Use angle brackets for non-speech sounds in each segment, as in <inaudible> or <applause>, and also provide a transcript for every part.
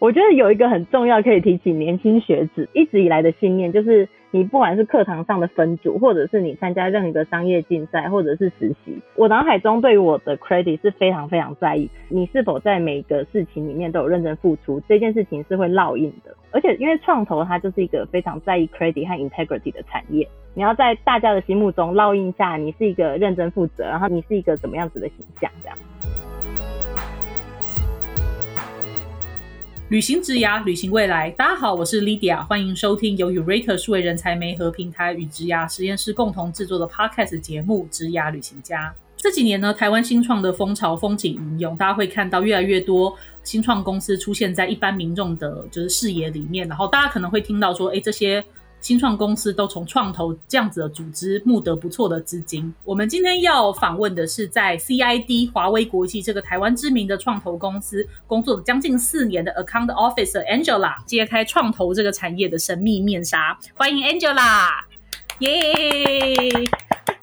我觉得有一个很重要可以提起年轻学子一直以来的信念，就是你不管是课堂上的分组，或者是你参加任何一个商业竞赛，或者是实习，我脑海中对于我的 credit 是非常非常在意。你是否在每个事情里面都有认真付出，这件事情是会烙印的。而且因为创投它就是一个非常在意 credit 和 integrity 的产业，你要在大家的心目中烙印下你是一个认真负责，然后你是一个怎么样子的形象，这样。旅行职涯，旅行未来。大家好，我是 Lydia，欢迎收听由 Urate 数位人才媒合平台与职涯实验室共同制作的 Podcast 节目《职涯旅行家》。这几年呢，台湾新创的风潮风起云涌，大家会看到越来越多新创公司出现在一般民众的就是视野里面，然后大家可能会听到说，哎，这些。新创公司都从创投这样子的组织募得不错的资金。我们今天要访问的是在 CID 华威国际这个台湾知名的创投公司工作了将近四年的 Account Officer Angela，揭开创投这个产业的神秘面纱。欢迎 Angela，耶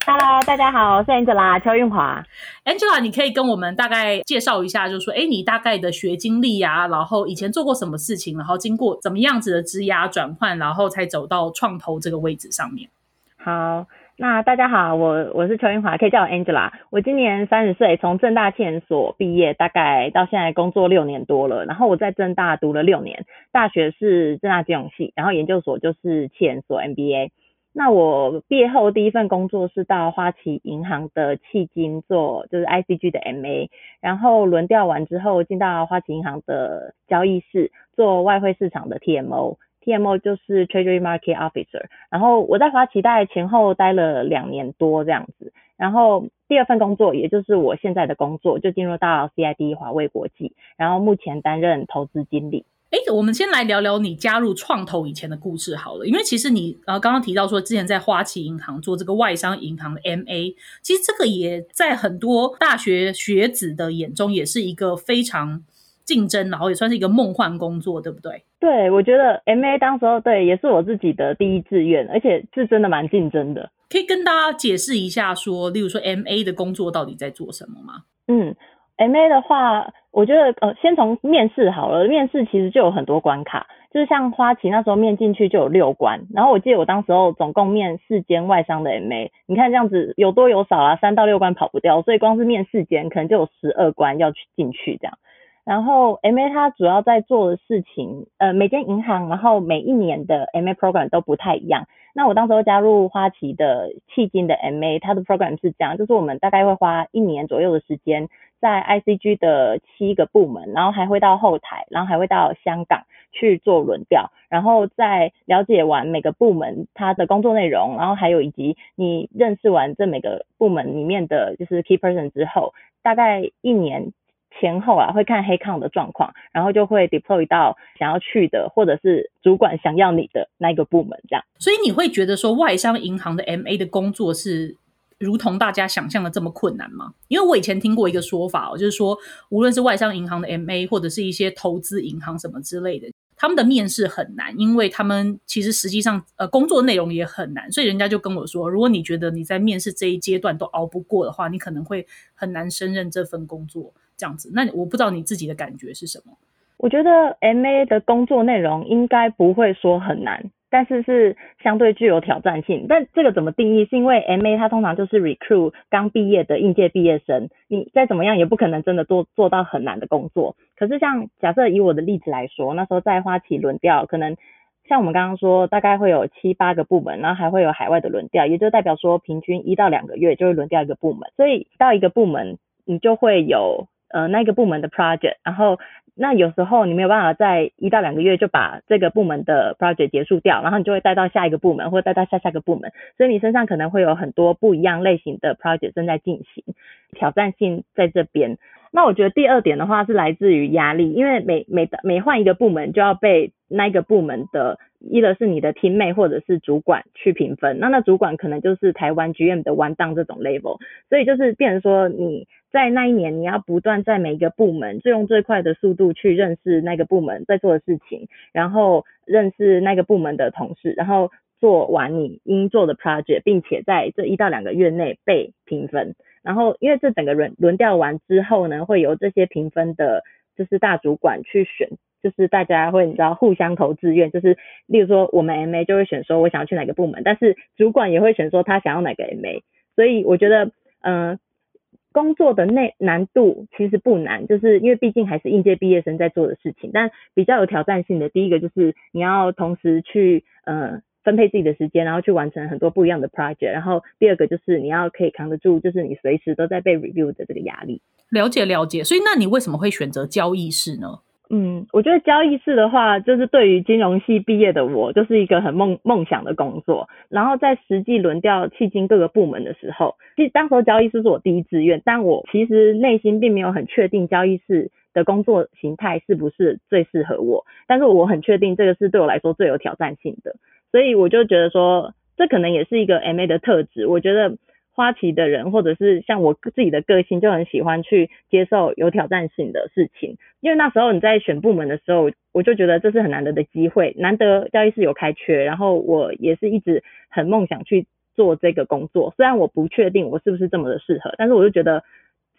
！Hello，大家好，我是 Angela 邱运华。Angela，你可以跟我们大概介绍一下，就是说，哎，你大概的学经历啊，然后以前做过什么事情，然后经过怎么样子的职涯转换，然后才走到创投这个位置上面。好，那大家好，我我是邱运华，可以叫我 Angela。我今年三十岁，从正大研所毕业，大概到现在工作六年多了。然后我在正大读了六年，大学是正大金融系，然后研究所就是研所 MBA。那我毕业后第一份工作是到花旗银行的迄金做，就是 ICG 的 MA，然后轮调完之后进到花旗银行的交易室做外汇市场的 TMO，TMO 就是 Treasury Market Officer，然后我在花旗大概前后待了两年多这样子，然后第二份工作也就是我现在的工作就进入到 CID 华为国际，然后目前担任投资经理。哎，我们先来聊聊你加入创投以前的故事好了，因为其实你呃刚刚提到说之前在花旗银行做这个外商银行的 MA，其实这个也在很多大学学子的眼中也是一个非常竞争，然后也算是一个梦幻工作，对不对？对，我觉得 MA 当时候对也是我自己的第一志愿，而且是真的蛮竞争的。可以跟大家解释一下说，例如说 MA 的工作到底在做什么吗？嗯。M A 的话，我觉得呃，先从面试好了。面试其实就有很多关卡，就是像花旗那时候面进去就有六关，然后我记得我当时候总共面四间外商的 M A，你看这样子有多有少啊，三到六关跑不掉，所以光是面四间可能就有十二关要去进去这样。然后 M A 它主要在做的事情，呃，每间银行，然后每一年的 M A program 都不太一样。那我当时候加入花旗的迄今的 M A，它的 program 是这样，就是我们大概会花一年左右的时间。在 ICG 的七个部门，然后还会到后台，然后还会到香港去做轮调，然后在了解完每个部门它的工作内容，然后还有以及你认识完这每个部门里面的就是 key person 之后，大概一年前后啊，会看黑抗的状况，然后就会 deploy 到想要去的或者是主管想要你的那个部门这样。所以你会觉得说外商银行的 MA 的工作是？如同大家想象的这么困难吗？因为我以前听过一个说法哦，就是说，无论是外商银行的 MA，或者是一些投资银行什么之类的，他们的面试很难，因为他们其实实际上呃工作内容也很难，所以人家就跟我说，如果你觉得你在面试这一阶段都熬不过的话，你可能会很难胜任这份工作这样子。那我不知道你自己的感觉是什么？我觉得 MA 的工作内容应该不会说很难。但是是相对具有挑战性，但这个怎么定义？是因为 M A 它通常就是 recruit 刚毕业的应届毕业生，你再怎么样也不可能真的做做到很难的工作。可是像假设以我的例子来说，那时候在花旗轮调，可能像我们刚刚说，大概会有七八个部门，然后还会有海外的轮调，也就代表说平均一到两个月就会轮调一个部门，所以到一个部门你就会有呃那个部门的 project，然后。那有时候你没有办法在一到两个月就把这个部门的 project 结束掉，然后你就会带到下一个部门，或带到下下个部门，所以你身上可能会有很多不一样类型的 project 正在进行，挑战性在这边。那我觉得第二点的话是来自于压力，因为每每每换一个部门就要被那个部门的，一个是你的 team 妹或者是主管去评分，那那主管可能就是台湾 GM 的 one down 这种 level，所以就是变成说你。在那一年，你要不断在每一个部门，就用最快的速度去认识那个部门在做的事情，然后认识那个部门的同事，然后做完你应做的 project，并且在这一到两个月内被评分。然后，因为这整个轮轮调完之后呢，会由这些评分的，就是大主管去选。就是大家会你知道互相投志愿，就是例如说我们 MA 就会选说我想要去哪个部门，但是主管也会选说他想要哪个 MA，所以我觉得嗯。工作的内难度其实不难，就是因为毕竟还是应届毕业生在做的事情。但比较有挑战性的，第一个就是你要同时去呃分配自己的时间，然后去完成很多不一样的 project。然后第二个就是你要可以扛得住，就是你随时都在被 review 的这个压力。了解了解，所以那你为什么会选择交易室呢？嗯，我觉得交易室的话，就是对于金融系毕业的我，就是一个很梦梦想的工作。然后在实际轮调迄今各个部门的时候，其实当时候交易室是我第一志愿，但我其实内心并没有很确定交易室的工作形态是不是最适合我。但是我很确定这个是对我来说最有挑战性的，所以我就觉得说，这可能也是一个 MA 的特质。我觉得。花旗的人，或者是像我自己的个性，就很喜欢去接受有挑战性的事情。因为那时候你在选部门的时候，我就觉得这是很难得的机会，难得交易室有开缺，然后我也是一直很梦想去做这个工作。虽然我不确定我是不是这么的适合，但是我就觉得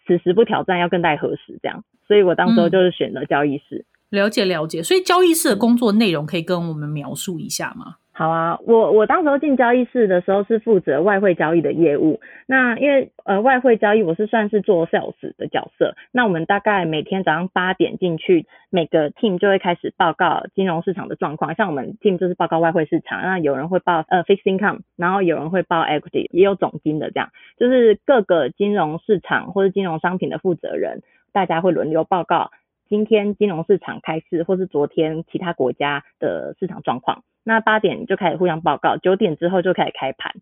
此时不挑战要更待何时这样，所以我当时就是选了交易室。了解了解，所以交易室的工作内容可以跟我们描述一下吗？好啊，我我当时候进交易室的时候是负责外汇交易的业务。那因为呃外汇交易我是算是做 sales 的角色。那我们大概每天早上八点进去，每个 team 就会开始报告金融市场的状况。像我们 team 就是报告外汇市场，那有人会报呃 fixed income，然后有人会报 equity，也有总金的这样，就是各个金融市场或者金融商品的负责人，大家会轮流报告今天金融市场开市，或是昨天其他国家的市场状况。那八点就开始互相报告，九点之后就开始开盘。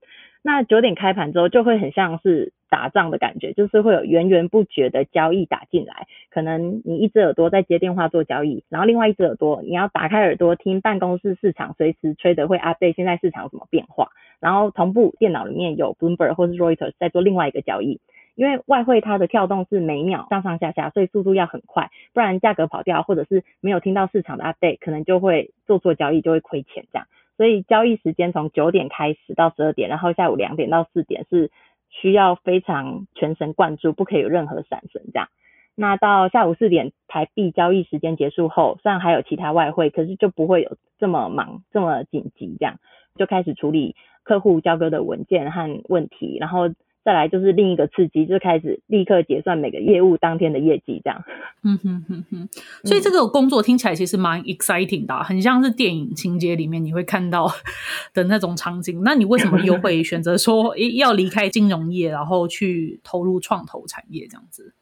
那九点开盘之后，就会很像是打仗的感觉，就是会有源源不绝的交易打进来。可能你一只耳朵在接电话做交易，然后另外一只耳朵你要打开耳朵听办公室市场随时吹的会 update 现在市场有什么变化，然后同步电脑里面有 Bloomberg 或是 Reuters 在做另外一个交易。因为外汇它的跳动是每秒上上下下，所以速度要很快，不然价格跑掉，或者是没有听到市场的 update，可能就会做错交易，就会亏钱这样。所以交易时间从九点开始到十二点，然后下午两点到四点是需要非常全神贯注，不可以有任何闪神这样。那到下午四点台币交易时间结束后，虽然还有其他外汇，可是就不会有这么忙、这么紧急这样，就开始处理客户交割的文件和问题，然后。再来就是另一个刺激，就是开始立刻结算每个业务当天的业绩，这样。<laughs> 嗯哼哼哼，所以这个工作听起来其实蛮 exciting 的，很像是电影情节里面你会看到 <laughs> 的那种场景。那你为什么又会选择说，要离开金融业，然后去投入创投产业这样子？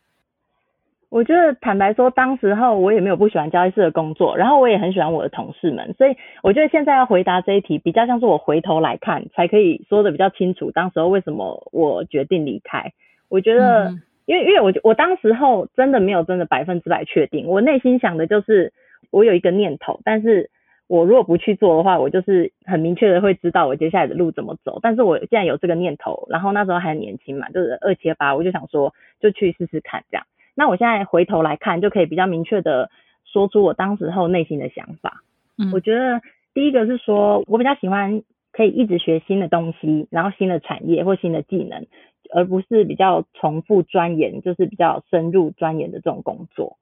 我觉得坦白说，当时候我也没有不喜欢交易室的工作，然后我也很喜欢我的同事们，所以我觉得现在要回答这一题，比较像是我回头来看才可以说的比较清楚。当时候为什么我决定离开？我觉得，因为因为我我当时候真的没有真的百分之百确定，我内心想的就是我有一个念头，但是我如果不去做的话，我就是很明确的会知道我接下来的路怎么走。但是我现在有这个念头，然后那时候还年轻嘛，就是二七八，我就想说就去试试看这样。那我现在回头来看，就可以比较明确的说出我当时候内心的想法。嗯，我觉得第一个是说，我比较喜欢可以一直学新的东西，然后新的产业或新的技能，而不是比较重复钻研，就是比较深入钻研的这种工作。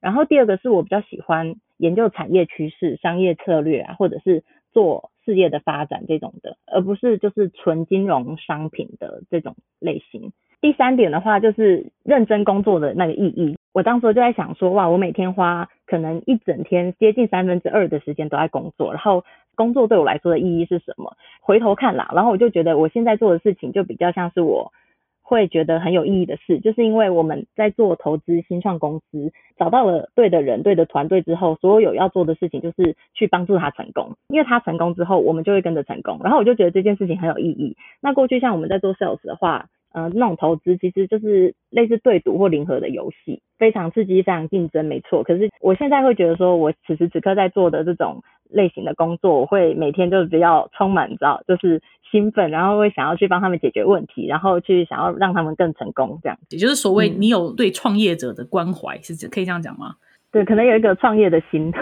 然后第二个是我比较喜欢研究产业趋势、商业策略啊，或者是做事业的发展这种的，而不是就是纯金融商品的这种类型。第三点的话，就是认真工作的那个意义。我当时就在想说，哇，我每天花可能一整天接近三分之二的时间都在工作，然后工作对我来说的意义是什么？回头看啦，然后我就觉得我现在做的事情就比较像是我会觉得很有意义的事，就是因为我们在做投资新创公司，找到了对的人、对的团队之后，所有要做的事情就是去帮助他成功，因为他成功之后，我们就会跟着成功。然后我就觉得这件事情很有意义。那过去像我们在做 sales 的话，呃，那种投资其实就是类似对赌或零和的游戏，非常刺激，非常竞争，没错。可是我现在会觉得说，我此时此刻在做的这种类型的工作，我会每天就比较充满，着就是兴奋，然后会想要去帮他们解决问题，然后去想要让他们更成功，这样。也就是所谓你有对创业者的关怀，是可以这样讲吗？对，可能有一个创业的心。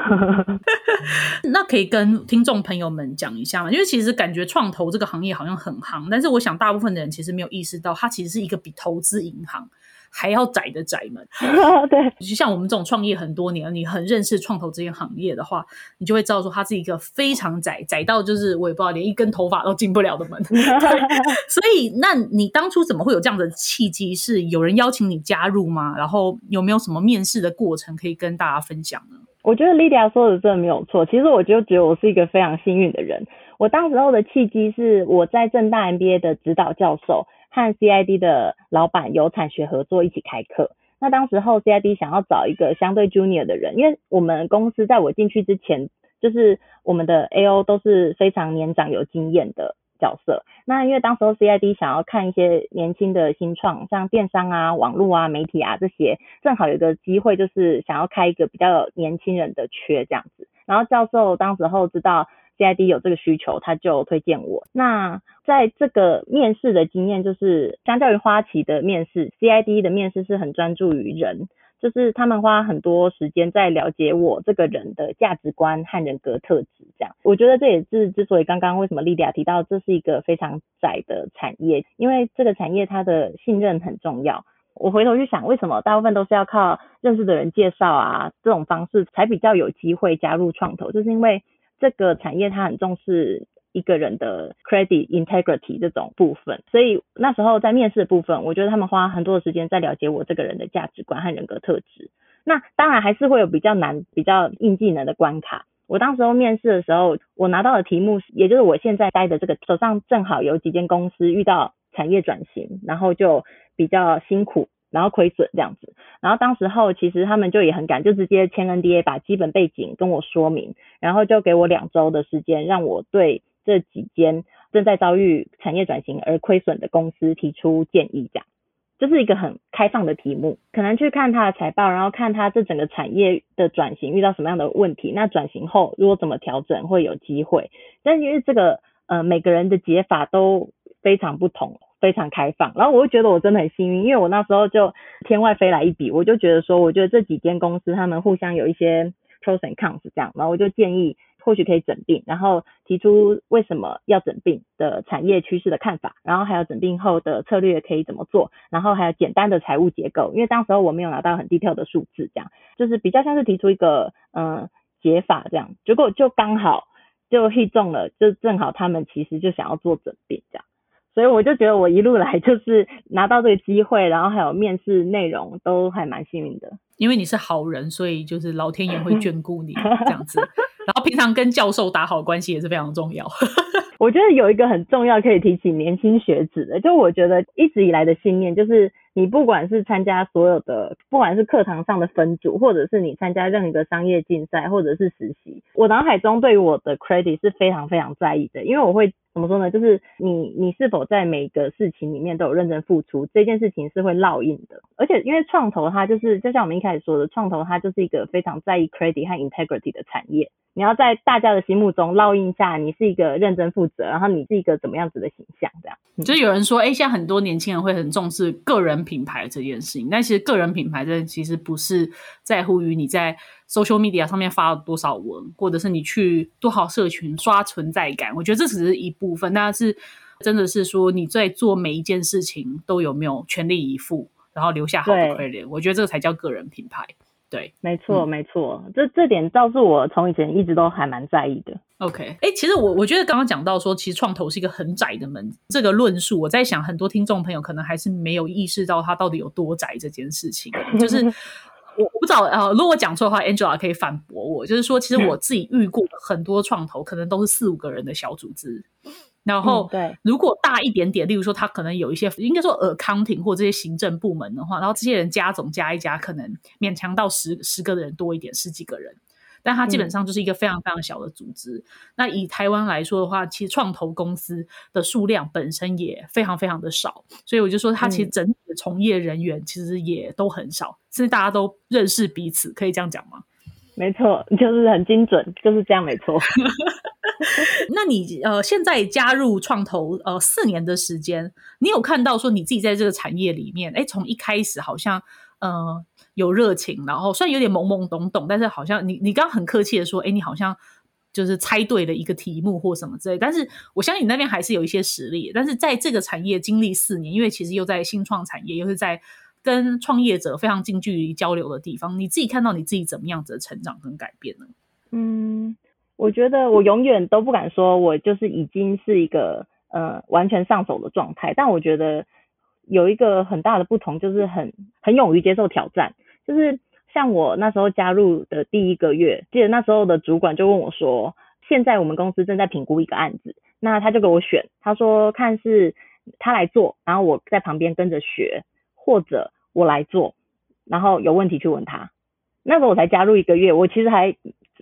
<laughs> 那可以跟听众朋友们讲一下嘛？因为其实感觉创投这个行业好像很夯，但是我想大部分的人其实没有意识到，它其实是一个比投资银行还要窄的窄门。<laughs> 对，就像我们这种创业很多年，你很认识创投这些行业的话，你就会知道说，它是一个非常窄，窄到就是我也不知道连一根头发都进不了的门。<laughs> 所以，那你当初怎么会有这样的契机？是有人邀请你加入吗？然后有没有什么面试的过程可以跟大家分享呢？我觉得 Lydia 说的真的没有错。其实我就觉得我是一个非常幸运的人。我当时候的契机是我在正大 MBA 的指导教授和 CID 的老板有产学合作一起开课。那当时候 CID 想要找一个相对 junior 的人，因为我们公司在我进去之前，就是我们的 AO 都是非常年长有经验的。角色，那因为当时候 CID 想要看一些年轻的新创，像电商啊、网络啊、媒体啊这些，正好有个机会，就是想要开一个比较年轻人的缺这样子。然后教授当时候知道 CID 有这个需求，他就推荐我。那在这个面试的经验，就是相较于花旗的面试，CID 的面试是很专注于人。就是他们花很多时间在了解我这个人的价值观和人格特质，这样，我觉得这也是之所以刚刚为什么莉迪亚提到这是一个非常窄的产业，因为这个产业它的信任很重要。我回头去想，为什么大部分都是要靠认识的人介绍啊这种方式才比较有机会加入创投，就是因为这个产业它很重视。一个人的 credit integrity 这种部分，所以那时候在面试的部分，我觉得他们花很多的时间在了解我这个人的价值观和人格特质。那当然还是会有比较难、比较硬技能的关卡。我当时候面试的时候，我拿到的题目，也就是我现在待的这个手上正好有几间公司遇到产业转型，然后就比较辛苦。然后亏损这样子，然后当时候其实他们就也很赶，就直接签 NDA，把基本背景跟我说明，然后就给我两周的时间，让我对这几间正在遭遇产业转型而亏损的公司提出建议，这样，这是一个很开放的题目，可能去看他的财报，然后看他这整个产业的转型遇到什么样的问题，那转型后如果怎么调整会有机会，但因为这个呃每个人的解法都非常不同。非常开放，然后我就觉得我真的很幸运，因为我那时候就天外飞来一笔，我就觉得说，我觉得这几间公司他们互相有一些 pros and cons 这样，然后我就建议或许可以整并，然后提出为什么要整并的产业趋势的看法，然后还有整并后的策略可以怎么做，然后还有简单的财务结构，因为当时候我没有拿到很 detail 的数字，这样就是比较像是提出一个嗯解法这样，结果就刚好就 hit 中了，就正好他们其实就想要做整并这样。所以我就觉得我一路来 <laughs> 就是拿到这个机会，然后还有面试内容都还蛮幸运的。因为你是好人，所以就是老天爷会 <laughs> 眷顾你这样子。然后平常跟教授打好关系也是非常重要。<laughs> 我觉得有一个很重要可以提起年轻学子的，就我觉得一直以来的信念就是，你不管是参加所有的，不管是课堂上的分组，或者是你参加任何一个商业竞赛，或者是实习，我脑海中对于我的 credit 是非常非常在意的，因为我会。怎么说呢？就是你，你是否在每个事情里面都有认真付出？这件事情是会烙印的。而且，因为创投它就是，就像我们一开始说的，创投它就是一个非常在意 credit 和 integrity 的产业。你要在大家的心目中烙印下，你是一个认真负责，然后你是一个怎么样子的形象？这样。就有人说，哎，现在很多年轻人会很重视个人品牌这件事情，但其实个人品牌这其实不是在乎于你在。Social media 上面发了多少文，或者是你去多少社群刷存在感，我觉得这只是一部分。但是真的是说你在做每一件事情都有没有全力以赴，然后留下好的 credit，我觉得这个才叫个人品牌。对，没错，没错，这这点倒是我从以前一直都还蛮在意的。OK，哎，其实我我觉得刚刚讲到说，其实创投是一个很窄的门，这个论述，我在想很多听众朋友可能还是没有意识到它到底有多窄这件事情，就是。我我不知道，呃，如果我讲错的话，Angela 可以反驳我。就是说，其实我自己遇过很多创投，可能都是四五个人的小组织。然后，对，如果大一点点，例如说他可能有一些，应该说 accounting 或这些行政部门的话，然后这些人加总加一加，可能勉强到十十个人多一点，十几个人。但它基本上就是一个非常非常小的组织。那以台湾来说的话，其实创投公司的数量本身也非常非常的少，所以我就说，它其实整体的从业人员其实也都很少，甚至大家都认识彼此，可以这样讲吗？没错，就是很精准，就是这样，没错。<laughs> 那你呃，现在加入创投呃四年的时间，你有看到说你自己在这个产业里面，哎，从一开始好像呃。有热情，然后虽然有点懵懵懂懂，但是好像你你刚很客气的说，哎，你好像就是猜对了一个题目或什么之类。但是我相信你那边还是有一些实力。但是在这个产业经历四年，因为其实又在新创产业，又是在跟创业者非常近距离交流的地方。你自己看到你自己怎么样子的成长跟改变呢？嗯，我觉得我永远都不敢说我就是已经是一个呃完全上手的状态，但我觉得有一个很大的不同，就是很很勇于接受挑战。就是像我那时候加入的第一个月，记得那时候的主管就问我说：“现在我们公司正在评估一个案子。”那他就给我选，他说看是他来做，然后我在旁边跟着学，或者我来做，然后有问题去问他。那时候我才加入一个月，我其实还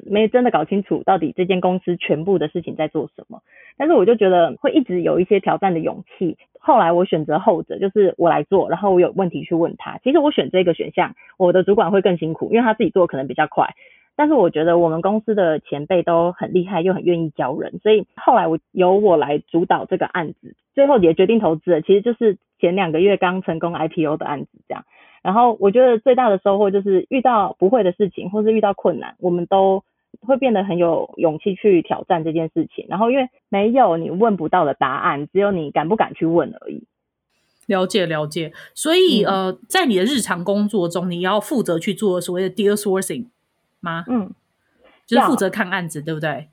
没真的搞清楚到底这间公司全部的事情在做什么。但是我就觉得会一直有一些挑战的勇气。后来我选择后者，就是我来做，然后我有问题去问他。其实我选这个选项，我的主管会更辛苦，因为他自己做可能比较快。但是我觉得我们公司的前辈都很厉害，又很愿意教人，所以后来我由我来主导这个案子，最后也决定投资了。其实就是前两个月刚成功 IPO 的案子这样。然后我觉得最大的收获就是遇到不会的事情，或是遇到困难，我们都会变得很有勇气去挑战这件事情。然后因为没有你问不到的答案，只有你敢不敢去问而已。了解了解，所以呃，在你的日常工作中，你要负责去做所谓的 deal sourcing。吗？嗯，就是负责看案子，对不对？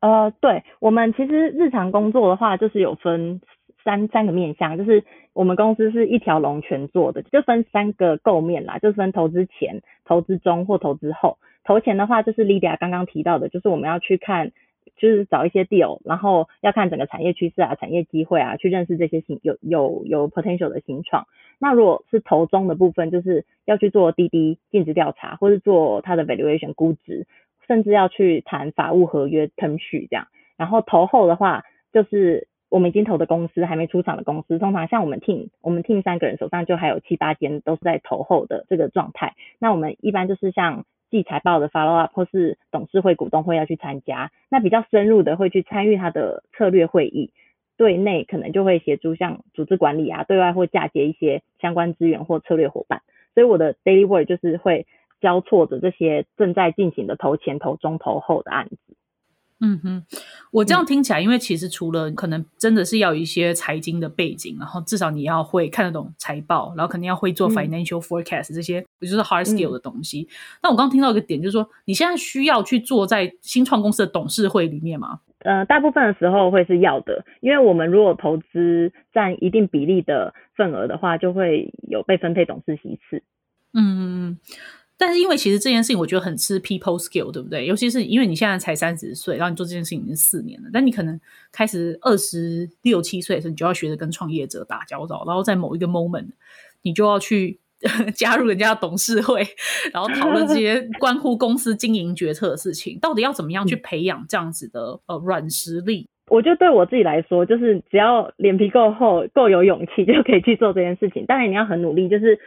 呃，对，我们其实日常工作的话，就是有分三三个面向，就是我们公司是一条龙全做的，就分三个构面啦，就分投资前、投资中或投资后。投前的话，就是 Lydia 刚刚提到的，就是我们要去看，就是找一些 deal，然后要看整个产业趋势啊、产业机会啊，去认识这些新有有有 potential 的新创。那如果是投中的部分，就是要去做滴滴尽职调查，或是做它的 valuation 估值，甚至要去谈法务合约 term sheet 这样。然后投后的话，就是我们已经投的公司，还没出厂的公司，通常像我们 team，我们 team 三个人手上就还有七八间都是在投后的这个状态。那我们一般就是像记财报的 follow up，或是董事会、股东会要去参加。那比较深入的会去参与他的策略会议。对内可能就会协助像组织管理啊，对外会嫁接一些相关资源或策略伙伴，所以我的 daily work 就是会交错着这些正在进行的投前、投中、投后的案子。嗯哼，我这样听起来，因为其实除了可能真的是要有一些财经的背景，然后至少你要会看得懂财报，然后肯定要会做 financial forecast 这些，也就是 hard skill 的东西。那我刚刚听到一个点，就是说你现在需要去做在新创公司的董事会里面吗？呃，大部分的时候会是要的，因为我们如果投资占一定比例的份额的话，就会有被分配董事席次。嗯。但是因为其实这件事情，我觉得很吃 people skill，对不对？尤其是因为你现在才三十岁，然后你做这件事情已经四年了，但你可能开始二十六七岁的时候，你就要学着跟创业者打交道，然后在某一个 moment，你就要去 <laughs> 加入人家的董事会，然后讨论这些关乎公司经营决策的事情。到底要怎么样去培养这样子的呃软实力？我觉得对我自己来说，就是只要脸皮够厚、够有勇气，就可以去做这件事情。当然你要很努力，就是。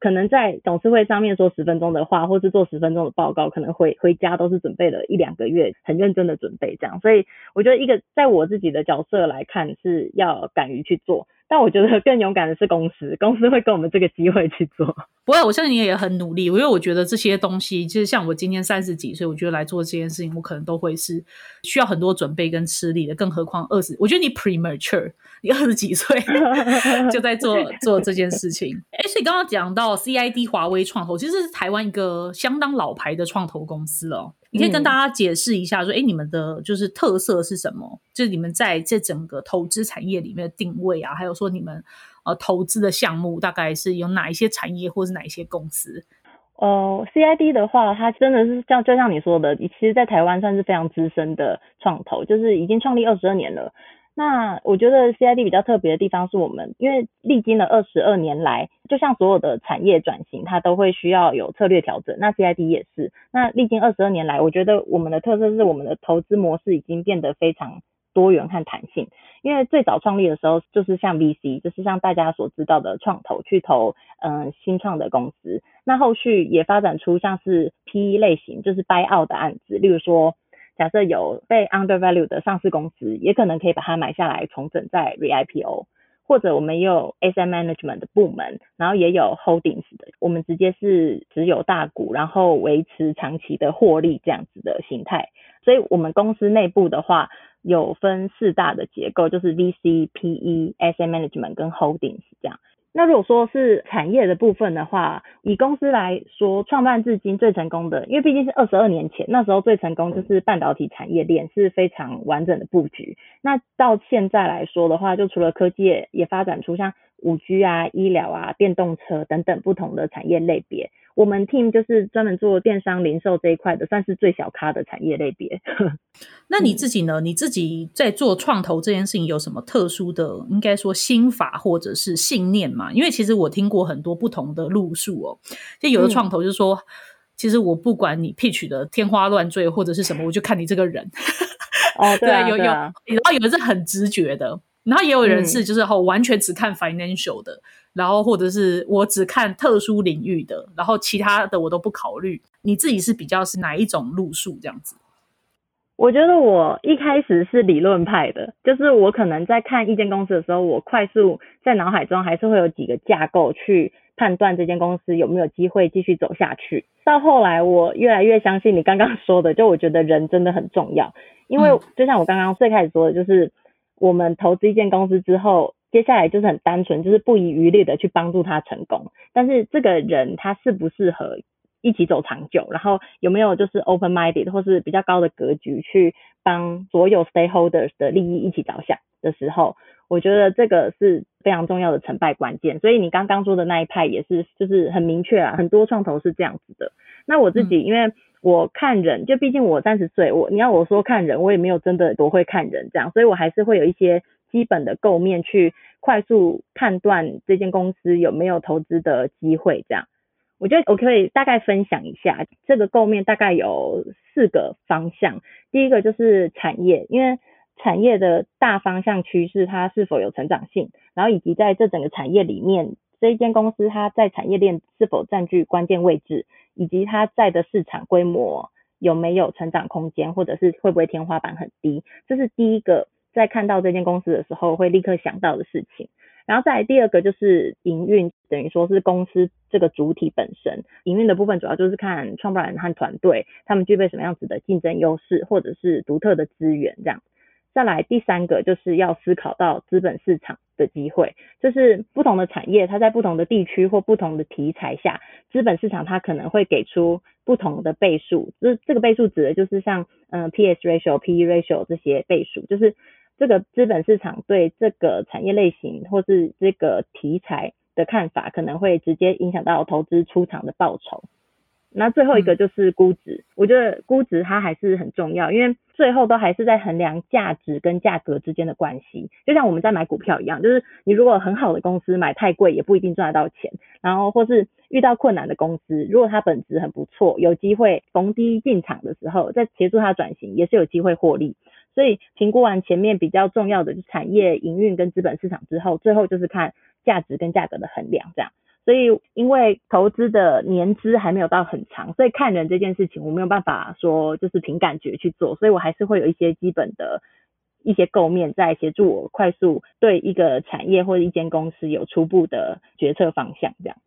可能在董事会上面说十分钟的话，或是做十分钟的报告，可能回回家都是准备了一两个月，很认真的准备这样。所以我觉得一个在我自己的角色来看，是要敢于去做。但我觉得更勇敢的是公司，公司会给我们这个机会去做。<laughs> 不会，我相信你也很努力，因为我觉得这些东西，就是像我今年三十几岁，我觉得来做这件事情，我可能都会是需要很多准备跟吃力的。更何况二十，我觉得你 premature，<laughs> 你二十几岁 <laughs> 就在做做这件事情。哎，所以刚刚讲到 CID 华为创投，其实是台湾一个相当老牌的创投公司哦。你可以跟大家解释一下，说，哎，你们的就是特色是什么？就是你们在这整个投资产业里面的定位啊，还有说你们呃投资的项目大概是有哪一些产业或是哪一些公司？哦，CID 的话，它真的是像就像你说的，其实，在台湾算是非常资深的创投，就是已经创立二十二年了。那我觉得 CID 比较特别的地方是我们，因为历经了二十二年来，就像所有的产业转型，它都会需要有策略调整。那 CID 也是。那历经二十二年来，我觉得我们的特色是我们的投资模式已经变得非常多元和弹性。因为最早创立的时候，就是像 VC，就是像大家所知道的创投去投嗯新创的公司。那后续也发展出像是 PE 类型，就是 buy out 的案子，例如说。假设有被 undervalue 的上市公司，也可能可以把它买下来重整再 re IPO，或者我们也有 SM management 的部门，然后也有 holdings 的，我们直接是只有大股，然后维持长期的获利这样子的形态。所以我们公司内部的话，有分四大的结构，就是 VC、PE、SM management 跟 holdings 这样。那如果说是产业的部分的话，以公司来说，创办至今最成功的，因为毕竟是二十二年前，那时候最成功就是半导体产业链是非常完整的布局。那到现在来说的话，就除了科技也，也发展出像五 G 啊、医疗啊、电动车等等不同的产业类别。我们 team 就是专门做电商零售这一块的，算是最小咖的产业类别。<laughs> 那你自己呢？你自己在做创投这件事情有什么特殊的，应该说心法或者是信念嘛？因为其实我听过很多不同的路数哦。就有的创投就是说，其实我不管你 pitch 的天花乱坠或者是什么，我就看你这个人。<laughs> 哦，对，有有，然后有的是很直觉的，然后也有人是就是后完全只看 financial 的。然后或者是我只看特殊领域的，然后其他的我都不考虑。你自己是比较是哪一种路数这样子？我觉得我一开始是理论派的，就是我可能在看一间公司的时候，我快速在脑海中还是会有几个架构去判断这间公司有没有机会继续走下去。到后来我越来越相信你刚刚说的，就我觉得人真的很重要，因为就像我刚刚最开始说的，就是我们投资一间公司之后。接下来就是很单纯，就是不遗余力的去帮助他成功。但是这个人他适不适合一起走长久，然后有没有就是 open minded 或是比较高的格局去帮所有 stakeholders 的利益一起着想的时候，我觉得这个是非常重要的成败关键。所以你刚刚说的那一派也是就是很明确啊，很多创投是这样子的。那我自己因为我看人，就毕竟我三十岁，我你要我说看人，我也没有真的多会看人这样，所以我还是会有一些。基本的构面去快速判断这间公司有没有投资的机会，这样，我觉得我可以大概分享一下这个构面大概有四个方向。第一个就是产业，因为产业的大方向趋势它是否有成长性，然后以及在这整个产业里面，这一间公司它在产业链是否占据关键位置，以及它在的市场规模有没有成长空间，或者是会不会天花板很低，这是第一个。在看到这间公司的时候，会立刻想到的事情。然后再来第二个就是营运，等于说是公司这个主体本身。营运的部分主要就是看创办人和团队他们具备什么样子的竞争优势，或者是独特的资源这样。再来第三个就是要思考到资本市场的机会，就是不同的产业它在不同的地区或不同的题材下，资本市场它可能会给出不同的倍数。这这个倍数指的就是像嗯 P/S ratio、P/E ratio 这些倍数，就是。这个资本市场对这个产业类型或是这个题材的看法，可能会直接影响到投资出场的报酬。那最后一个就是估值，我觉得估值它还是很重要，因为最后都还是在衡量价值跟价格之间的关系。就像我们在买股票一样，就是你如果很好的公司买太贵，也不一定赚得到钱。然后或是遇到困难的公司，如果它本质很不错，有机会逢低进场的时候，再协助它转型，也是有机会获利。所以评估完前面比较重要的产业营运跟资本市场之后，最后就是看价值跟价格的衡量这样。所以因为投资的年资还没有到很长，所以看人这件事情我没有办法说就是凭感觉去做，所以我还是会有一些基本的一些构面在协助我快速对一个产业或者一间公司有初步的决策方向这样。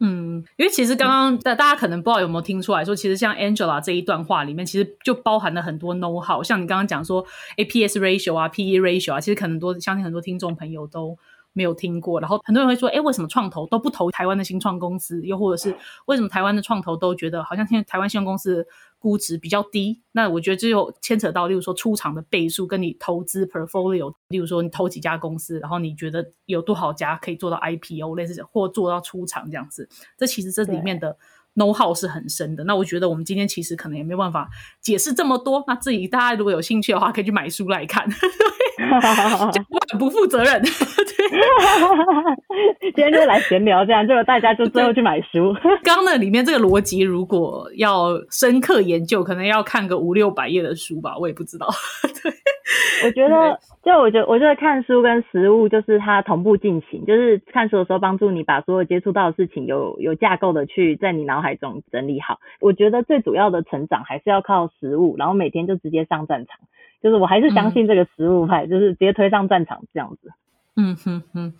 嗯，因为其实刚刚大大家可能不知道有没有听出来说，其实像 Angela 这一段话里面，其实就包含了很多 know how。像你刚刚讲说 APS ratio 啊，PE ratio 啊，其实可能多相信很多听众朋友都。没有听过，然后很多人会说，哎，为什么创投都不投台湾的新创公司？又或者是为什么台湾的创投都觉得好像现在台湾新创公司估值比较低？那我觉得这就牵扯到，例如说出场的倍数，跟你投资 portfolio，例如说你投几家公司，然后你觉得有多少家可以做到 IPO 类似或做到出场这样子，这其实这里面的。know how 是很深的，那我觉得我们今天其实可能也没办法解释这么多。那自己大家如果有兴趣的话，可以去买书来看。<laughs> 不不负责任。<laughs> <laughs> 今天就来闲聊，这样就大家就最后去买书。刚刚那里面这个逻辑，如果要深刻研究，可能要看个五六百页的书吧，我也不知道。对。我觉得，就我觉得，我觉得看书跟实物就是它同步进行，就是看书的时候帮助你把所有接触到的事情有有架构的去在你脑海中整理好。我觉得最主要的成长还是要靠实物，然后每天就直接上战场。就是我还是相信这个实物派，就是直接推上战场这样子。嗯哼哼，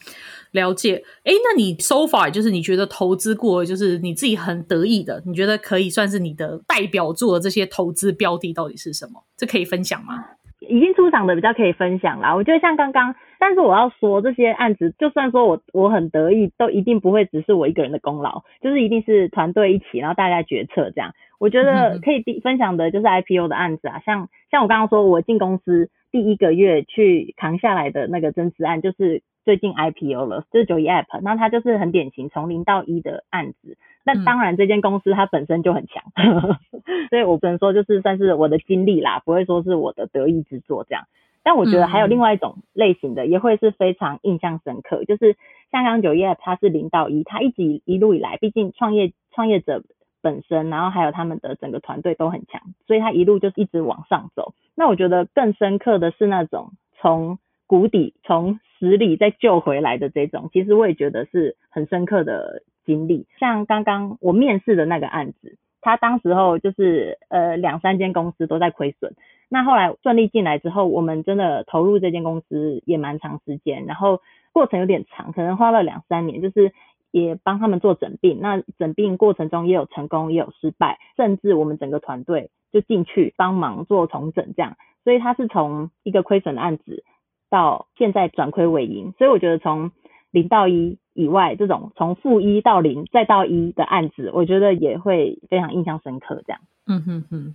了解。哎，那你 so far 就是你觉得投资过，就是你自己很得意的，你觉得可以算是你的代表作的这些投资标的到底是什么？这可以分享吗？已经出场的比较可以分享啦。我觉得像刚刚，但是我要说这些案子，就算说我我很得意，都一定不会只是我一个人的功劳，就是一定是团队一起，然后大家决策这样。我觉得可以分享的就是 IPO 的案子啊，像像我刚刚说我进公司第一个月去扛下来的那个增资案，就是最近 IPO 了，就是九一 App，那它就是很典型从零到一的案子。那当然，这间公司它本身就很强，<laughs> 所以我只能说就是算是我的经历啦，不会说是我的得意之作这样。但我觉得还有另外一种类型的，也会是非常印象深刻，就是像刚九业，它是零到一，它一直一路以来，毕竟创业创业者本身，然后还有他们的整个团队都很强，所以它一路就是一直往上走。那我觉得更深刻的是那种从谷底从死里再救回来的这种，其实我也觉得是很深刻的。经历。像刚刚我面试的那个案子，他当时候就是呃两三间公司都在亏损，那后来顺利进来之后，我们真的投入这间公司也蛮长时间，然后过程有点长，可能花了两三年，就是也帮他们做整并，那整并过程中也有成功也有失败，甚至我们整个团队就进去帮忙做重整这样，所以他是从一个亏损的案子到现在转亏为盈，所以我觉得从零到一。以外，这种从负一到零再到一的案子，我觉得也会非常印象深刻。这样，嗯哼哼，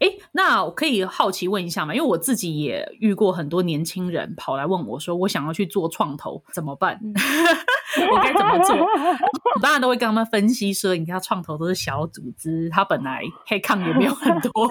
哎，那我可以好奇问一下嘛？因为我自己也遇过很多年轻人跑来问我说，我想要去做创投，怎么办？<laughs> 我该怎么做？我当然都会跟他们分析说，你看创投都是小组织，他本来黑抗也没有很多，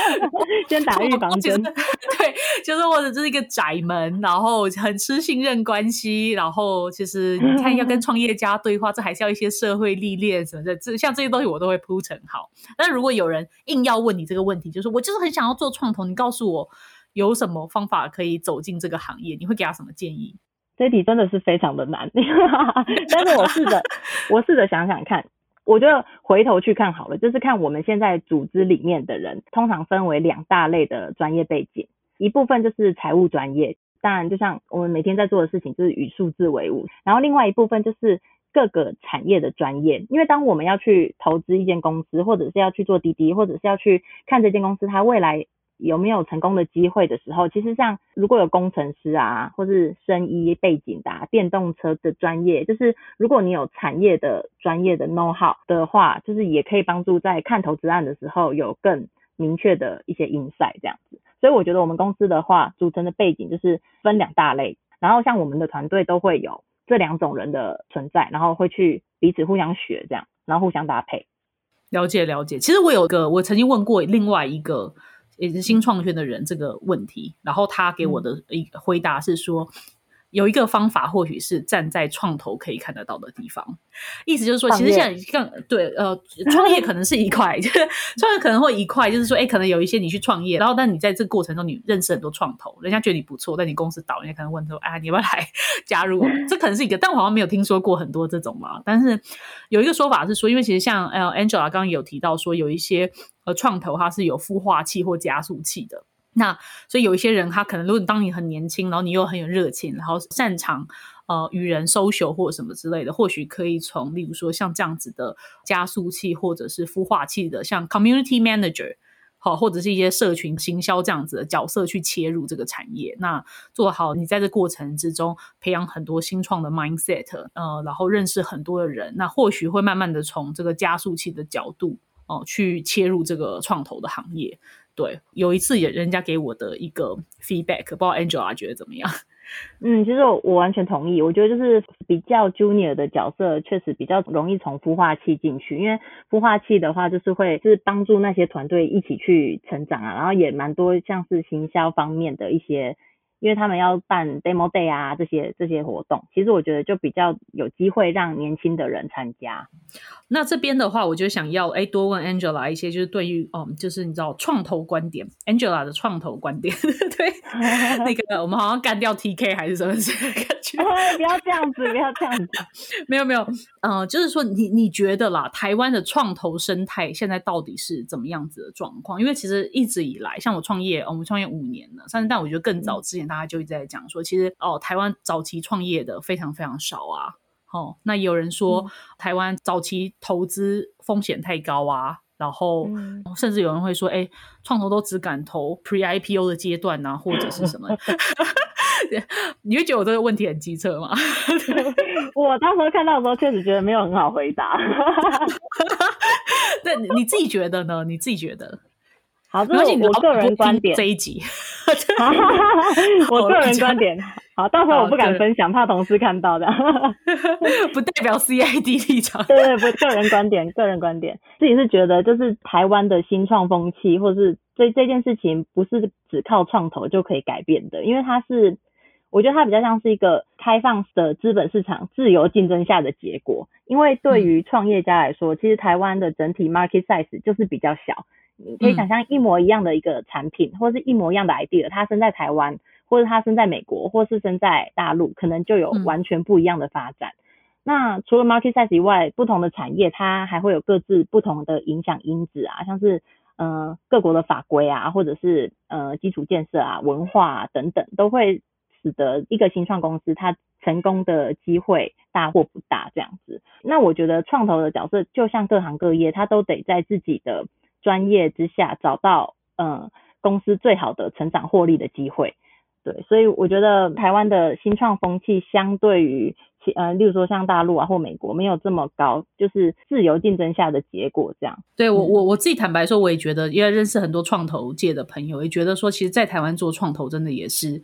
<laughs> 先打预防针。对，就是或者这是一个窄门，然后很吃信任关系，然后其实你看要跟创业家对话，这还是要一些社会历练什么的。这像这些东西我都会铺陈好。但如果有人硬要问你这个问题，就是我就是很想要做创投，你告诉我有什么方法可以走进这个行业，你会给他什么建议？这题真的是非常的难，<laughs> 但是我试着，<laughs> 我试着想想看，我觉得回头去看好了，就是看我们现在组织里面的人，通常分为两大类的专业背景，一部分就是财务专业，当然就像我们每天在做的事情就是与数字为伍，然后另外一部分就是各个产业的专业，因为当我们要去投资一间公司，或者是要去做滴滴，或者是要去看这间公司它未来。有没有成功的机会的时候，其实像如果有工程师啊，或是生医背景的电动车的专业，就是如果你有产业的专业的 know how 的话，就是也可以帮助在看投资案的时候有更明确的一些 insight 这样子。所以我觉得我们公司的话，组成的背景就是分两大类，然后像我们的团队都会有这两种人的存在，然后会去彼此互相学这样，然后互相搭配。了解了解。其实我有个，我曾经问过另外一个。也是新创圈的人这个问题，然后他给我的一回答是说。有一个方法，或许是站在创投可以看得到的地方。意思就是说，其实现在更对呃，创业可能是一块，就 <laughs> 是创业可能会一块，就是说，哎，可能有一些你去创业，然后但你在这个过程中，你认识很多创投，人家觉得你不错，但你公司倒，人家可能问说，啊，你要不要来加入？这可能是一个，但我好像没有听说过很多这种嘛。<laughs> 但是有一个说法是说，因为其实像呃，Angela 刚刚有提到说，有一些呃创投它是有孵化器或加速器的。那所以有一些人，他可能如果你当你很年轻，然后你又很有热情，然后擅长呃与人 social 或什么之类的，或许可以从例如说像这样子的加速器或者是孵化器的，像 community manager 好，或者是一些社群行销这样子的角色去切入这个产业。那做好你在这过程之中培养很多新创的 mindset，呃，然后认识很多的人，那或许会慢慢的从这个加速器的角度哦去切入这个创投的行业。对，有一次也人家给我的一个 feedback，不知道 Angela 觉得怎么样？<laughs> 嗯，其实我我完全同意，我觉得就是比较 junior 的角色，确实比较容易从孵化器进去，因为孵化器的话，就是会是帮助那些团队一起去成长啊，然后也蛮多像是行销方面的一些。因为他们要办 demo day 啊，这些这些活动，其实我觉得就比较有机会让年轻的人参加。那这边的话，我就想要哎多问 Angela 一些，就是对于嗯，就是你知道创投观点，Angela 的创投观点，<laughs> 对 <laughs> 那个我们好像干掉 TK 还是什么感觉？<laughs> 不要这样子，不要这样子。没有没有，嗯，就是说你你觉得啦，台湾的创投生态现在到底是怎么样子的状况？因为其实一直以来，像我创业，我们创业五年了，但是但我觉得更早之前。大家就一直在讲说，其实哦，台湾早期创业的非常非常少啊。哦，那有人说台湾早期投资风险太高啊。然后甚至有人会说，哎，创投都只敢投 pre IPO 的阶段啊，或者是什么？<laughs> 你会觉得我这个问题很机车吗？<laughs> 我当时看到的时候，确实觉得没有很好回答。<laughs> 那你自己觉得呢？你自己觉得？好，这是我个人观点。这一集 <laughs> <laughs> 我个人观点。<laughs> 好，到时候我不敢分享，怕同事看到的。不代表 CID 立场。对对，不，个人观点，个人观点。自己是觉得，就是台湾的新创风气，或是这这件事情，不是只靠创投就可以改变的，因为它是，我觉得它比较像是一个开放的资本市场、自由竞争下的结果。因为对于创业家来说，其实台湾的整体 market size 就是比较小。你可以想象一模一样的一个产品，或者是一模一样的 idea，它生在台湾，或者它生在美国，或是生在大陆，可能就有完全不一样的发展。那除了 market size 以外，不同的产业它还会有各自不同的影响因子啊，像是呃各国的法规啊，或者是呃基础建设啊、文化啊、等等，都会使得一个新创公司它成功的机会大或不大这样子。那我觉得创投的角色就像各行各业，它都得在自己的专业之下找到呃公司最好的成长获利的机会，对，所以我觉得台湾的新创风气相对于其呃，例如说像大陆啊或美国没有这么高，就是自由竞争下的结果这样。对我我我自己坦白说，我也觉得，因为认识很多创投界的朋友，也觉得说，其实，在台湾做创投真的也是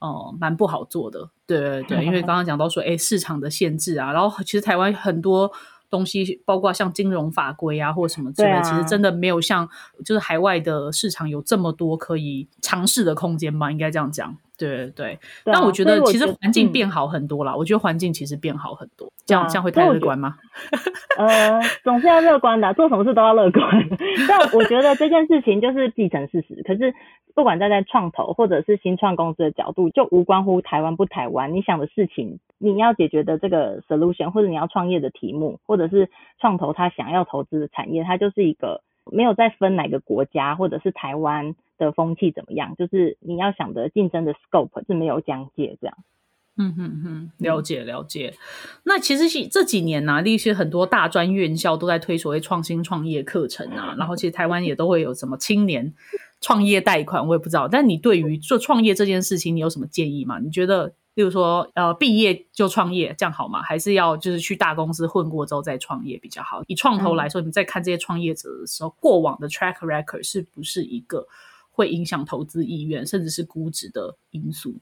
哦蛮不好做的。对对对，因为 <laughs> 刚刚讲到说，哎，市场的限制啊，然后其实台湾很多。东西包括像金融法规啊，或什么之类，其实真的没有像就是海外的市场有这么多可以尝试的空间吧？应该这样讲。对对对。但我觉得其实环境变好很多啦。我觉得环境其实变好很多。这样这样会太乐观吗？<laughs> 呃，总是要乐观的，做什么事都要乐观。<laughs> 但我觉得这件事情就是既成事实。可是不管站在创投或者是新创公司的角度，就无关乎台湾不台湾。你想的事情。你要解决的这个 solution，或者你要创业的题目，或者是创投他想要投资的产业，它就是一个没有再分哪个国家，或者是台湾的风气怎么样，就是你要想的竞争的 scope 是没有疆界这样。嗯哼哼，了解了解。那其实是这几年呢，一些很多大专院校都在推所谓创新创业课程啊，然后其实台湾也都会有什么青年创业贷款，我也不知道。但你对于做创业这件事情，你有什么建议吗？你觉得？例如说，呃，毕业就创业，这样好吗？还是要就是去大公司混过之后再创业比较好？以创投来说，你在看这些创业者的时候，过往的 track record 是不是一个会影响投资意愿，甚至是估值的因素？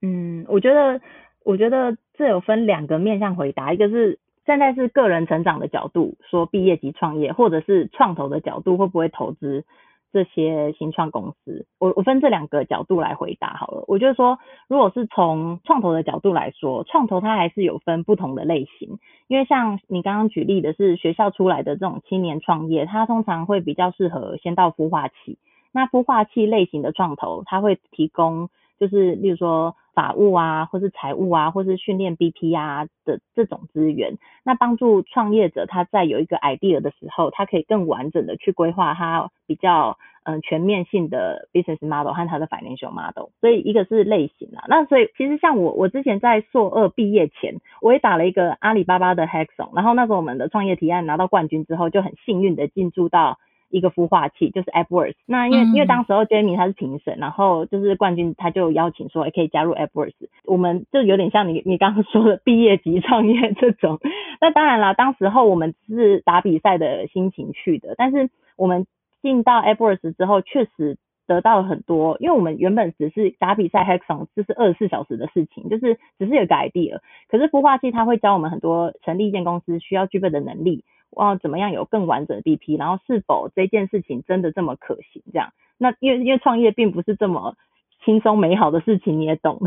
嗯，我觉得，我觉得这有分两个面向回答，一个是现在是个人成长的角度，说毕业及创业，或者是创投的角度，会不会投资？这些新创公司，我我分这两个角度来回答好了。我就说，如果是从创投的角度来说，创投它还是有分不同的类型。因为像你刚刚举例的是学校出来的这种青年创业，它通常会比较适合先到孵化器。那孵化器类型的创投，它会提供就是例如说。法务啊，或是财务啊，或是训练 BP 啊的这种资源，那帮助创业者他在有一个 idea 的时候，他可以更完整的去规划他比较嗯全面性的 business model 和他的 financial model。所以一个是类型啊，那所以其实像我我之前在硕二毕业前，我也打了一个阿里巴巴的 hackathon，然后那时候我们的创业提案拿到冠军之后，就很幸运的进驻到。一个孵化器就是 AppWorks，那因为因为当时候 Jamie 他是评审，然后就是冠军他就邀请说，也可以加入 AppWorks，我们就有点像你你刚刚说的毕业级创业这种。那当然啦，当时候我们是打比赛的心情去的，但是我们进到 AppWorks 之后，确实得到了很多，因为我们原本只是打比赛 Hackathon，这是二十四小时的事情，就是只是有个 idea，可是孵化器它会教我们很多成立一间公司需要具备的能力。哇，怎么样有更完整的 BP？然后是否这件事情真的这么可行？这样，那因为因为创业并不是这么轻松美好的事情，你也懂。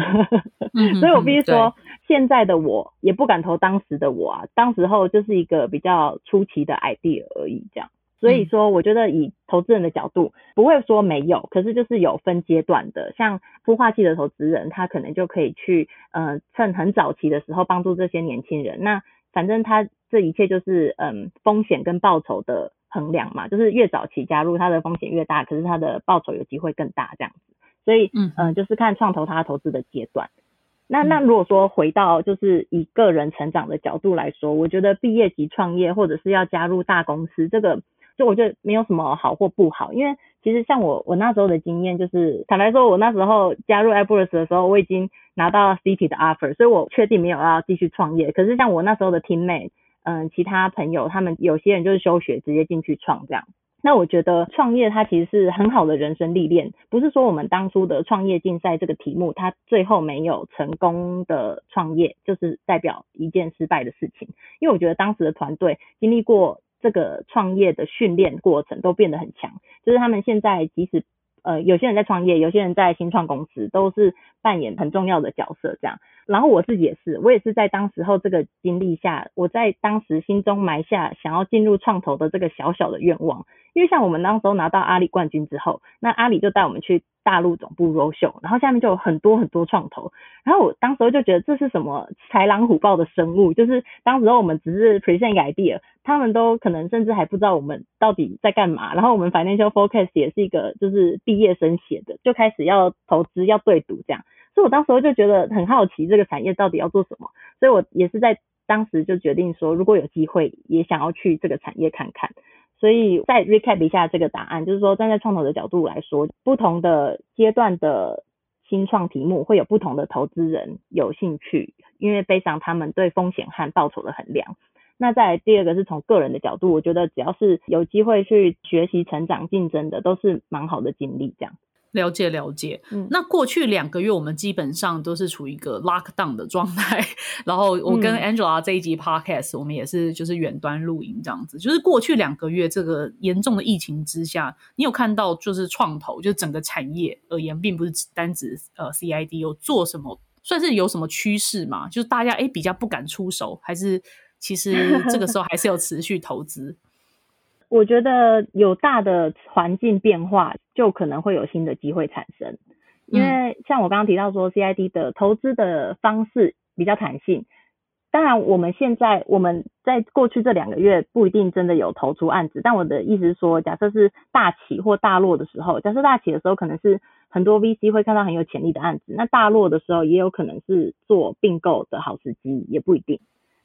<laughs> 所以我必须说，现在的我也不敢投当时的我啊，当时候就是一个比较初期的 idea 而已。这样，所以说我觉得以投资人的角度，不会说没有，可是就是有分阶段的。像孵化器的投资人，他可能就可以去呃趁很早期的时候帮助这些年轻人。那反正他这一切就是嗯风险跟报酬的衡量嘛，就是越早期加入，它的风险越大，可是它的报酬有机会更大这样子。所以嗯嗯，就是看创投它投资的阶段。那那如果说回到就是以个人成长的角度来说，我觉得毕业即创业或者是要加入大公司，这个就我觉得没有什么好或不好，因为其实像我我那时候的经验就是，坦白说，我那时候加入 a p p l e s 的时候，我已经拿到 City 的 offer，所以我确定没有要继续创业。可是像我那时候的 teammate，嗯，其他朋友他们有些人就是休学直接进去创这样。那我觉得创业它其实是很好的人生历练，不是说我们当初的创业竞赛这个题目，它最后没有成功的创业，就是代表一件失败的事情。因为我觉得当时的团队经历过这个创业的训练过程，都变得很强，就是他们现在即使呃有些人在创业，有些人在新创公司，都是扮演很重要的角色这样。然后我自己也是，我也是在当时候这个经历下，我在当时心中埋下想要进入创投的这个小小的愿望。因为像我们当时候拿到阿里冠军之后，那阿里就带我们去大陆总部 Rose，然后下面就有很多很多创投。然后我当时就觉得这是什么豺狼虎豹的生物，就是当时候我们只是 present idea，他们都可能甚至还不知道我们到底在干嘛。然后我们 financial forecast 也是一个就是毕业生写的，就开始要投资要对赌这样。所以我当时候就觉得很好奇这个产业到底要做什么，所以我也是在当时就决定说，如果有机会也想要去这个产业看看。所以再 recap 一下这个答案，就是说站在创投的角度来说，不同的阶段的新创题目会有不同的投资人有兴趣，因为背上他们对风险和报酬的衡量。那再第二个是从个人的角度，我觉得只要是有机会去学习、成长、竞争的，都是蛮好的经历，这样。了解了解，嗯，那过去两个月我们基本上都是处于一个 lockdown 的状态，然后我跟 Angela 这一集 podcast 我们也是就是远端录音这样子，就是过去两个月这个严重的疫情之下，你有看到就是创投就整个产业而言，并不是单指呃 CID 有做什么，算是有什么趋势嘛？就是大家哎比较不敢出手，还是其实这个时候还是有持续投资？我觉得有大的环境变化，就可能会有新的机会产生。因为像我刚刚提到说，CID 的投资的方式比较弹性。当然，我们现在我们在过去这两个月不一定真的有投出案子，但我的意思是说，假设是大起或大落的时候，假设大起的时候可能是很多 VC 会看到很有潜力的案子，那大落的时候也有可能是做并购的好时机，也不一定。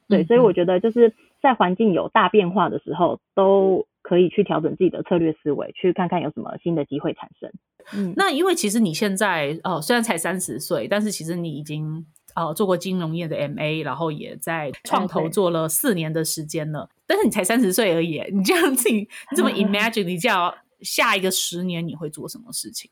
对，所以我觉得就是在环境有大变化的时候，都可以去调整自己的策略思维，去看看有什么新的机会产生。嗯，那因为其实你现在哦虽然才三十岁，但是其实你已经哦做过金融业的 MA，然后也在创投做了四年的时间了。但是你才三十岁而已，你这样自己你怎么 imagine 你这样下一个十年你会做什么事情？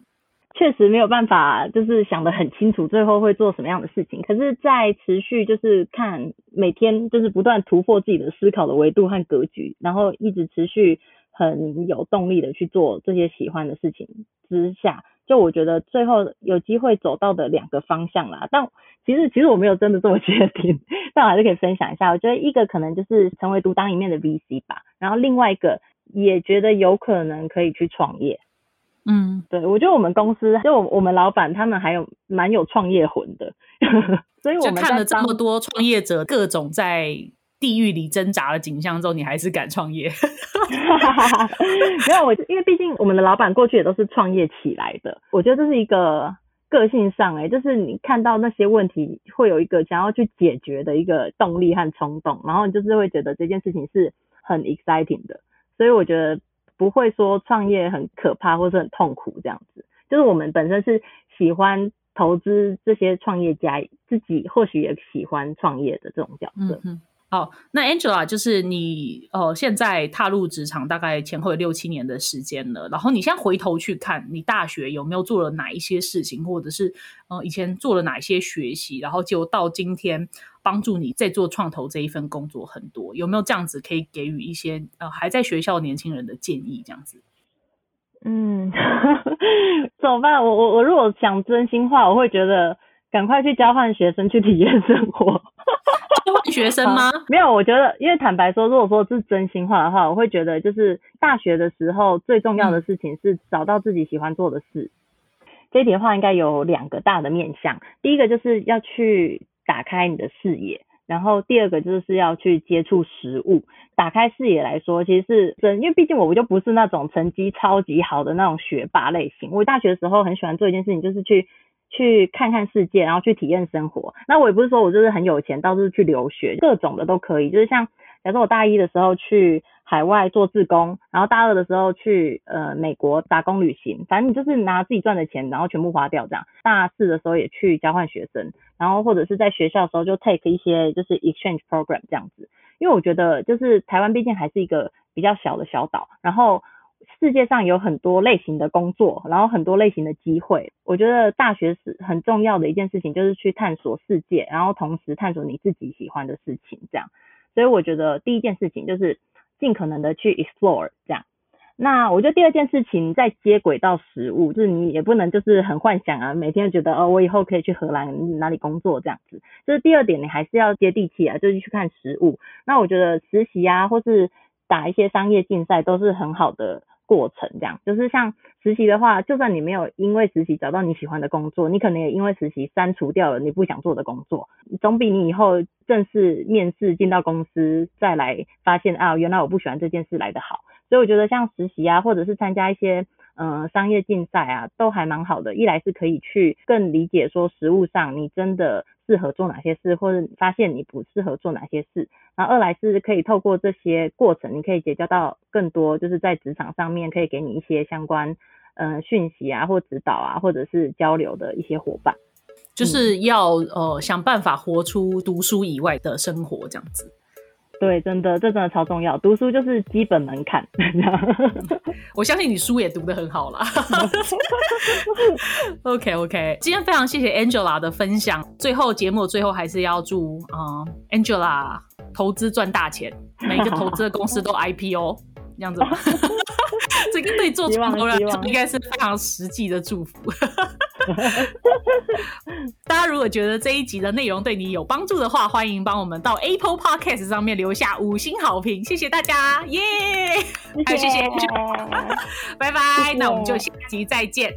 确实没有办法，就是想得很清楚，最后会做什么样的事情。可是，在持续就是看每天就是不断突破自己的思考的维度和格局，然后一直持续很有动力的去做这些喜欢的事情之下，就我觉得最后有机会走到的两个方向啦。但其实其实我没有真的这么确定，但我还是可以分享一下。我觉得一个可能就是成为独当一面的 VC 吧，然后另外一个也觉得有可能可以去创业。嗯，对，我觉得我们公司就我们老板他们还有蛮有创业魂的，<laughs> 所以我们看了这么多创业者各种在地狱里挣扎的景象之后，你还是敢创业？<laughs> 没有我，因为毕竟我们的老板过去也都是创业起来的，我觉得这是一个个性上，哎，就是你看到那些问题会有一个想要去解决的一个动力和冲动，然后你就是会觉得这件事情是很 exciting 的，所以我觉得。不会说创业很可怕或者很痛苦这样子，就是我们本身是喜欢投资这些创业家，自己或许也喜欢创业的这种角色。好，那 Angela 就是你，呃，现在踏入职场大概前后有六七年的时间了。然后你现在回头去看，你大学有没有做了哪一些事情，或者是呃以前做了哪些学习，然后就到今天帮助你在做创投这一份工作很多，有没有这样子可以给予一些呃还在学校年轻人的建议？这样子，嗯，<laughs> 怎么办？我我我如果讲真心话，我会觉得赶快去交换学生，去体验生活。<laughs> 学生吗？<laughs> 没有，我觉得，因为坦白说，如果说是真心话的话，我会觉得就是大学的时候最重要的事情是找到自己喜欢做的事。这一点的话应该有两个大的面向，第一个就是要去打开你的视野，然后第二个就是要去接触实物。打开视野来说，其实是真，因为毕竟我就不是那种成绩超级好的那种学霸类型。我大学的时候很喜欢做一件事情，就是去。去看看世界，然后去体验生活。那我也不是说我就是很有钱，到处去留学，各种的都可以。就是像假设我大一的时候去海外做志工，然后大二的时候去呃美国打工旅行，反正你就是拿自己赚的钱，然后全部花掉这样。大四的时候也去交换学生，然后或者是在学校的时候就 take 一些就是 exchange program 这样子。因为我觉得就是台湾毕竟还是一个比较小的小岛，然后。世界上有很多类型的工作，然后很多类型的机会。我觉得大学是很重要的一件事情，就是去探索世界，然后同时探索你自己喜欢的事情。这样，所以我觉得第一件事情就是尽可能的去 explore 这样。那我觉得第二件事情在接轨到实物，就是你也不能就是很幻想啊，每天觉得哦，我以后可以去荷兰哪里工作这样子。就是第二点，你还是要接地气啊，就是去看实物。那我觉得实习啊，或是打一些商业竞赛都是很好的。过程这样，就是像实习的话，就算你没有因为实习找到你喜欢的工作，你可能也因为实习删除掉了你不想做的工作，总比你以后正式面试进到公司再来发现啊，原来我不喜欢这件事来的好。所以我觉得像实习啊，或者是参加一些嗯商业竞赛啊，都还蛮好的。一来是可以去更理解说实务上你真的。适合做哪些事，或者发现你不适合做哪些事，然后二来是可以透过这些过程，你可以结交到更多，就是在职场上面可以给你一些相关嗯讯息啊，或指导啊，或者是交流的一些伙伴，就是要呃想办法活出读书以外的生活这样子。对，真的，这真的超重要。读书就是基本门槛。<laughs> 我相信你书也读得很好啦。<laughs> OK OK，今天非常谢谢 Angela 的分享。最后节目最后还是要祝啊 Angela 投资赚大钱，每个投资的公司都 IPO 这样子。<laughs> <laughs> 这个对做创投人应该是非常实际的祝福。<laughs> 大家如果觉得这一集的内容对你有帮助的话，欢迎帮我们到 Apple Podcast 上面留下五星好评，谢谢大家，耶！还有谢谢，<laughs> 拜拜，那我们就下集再见。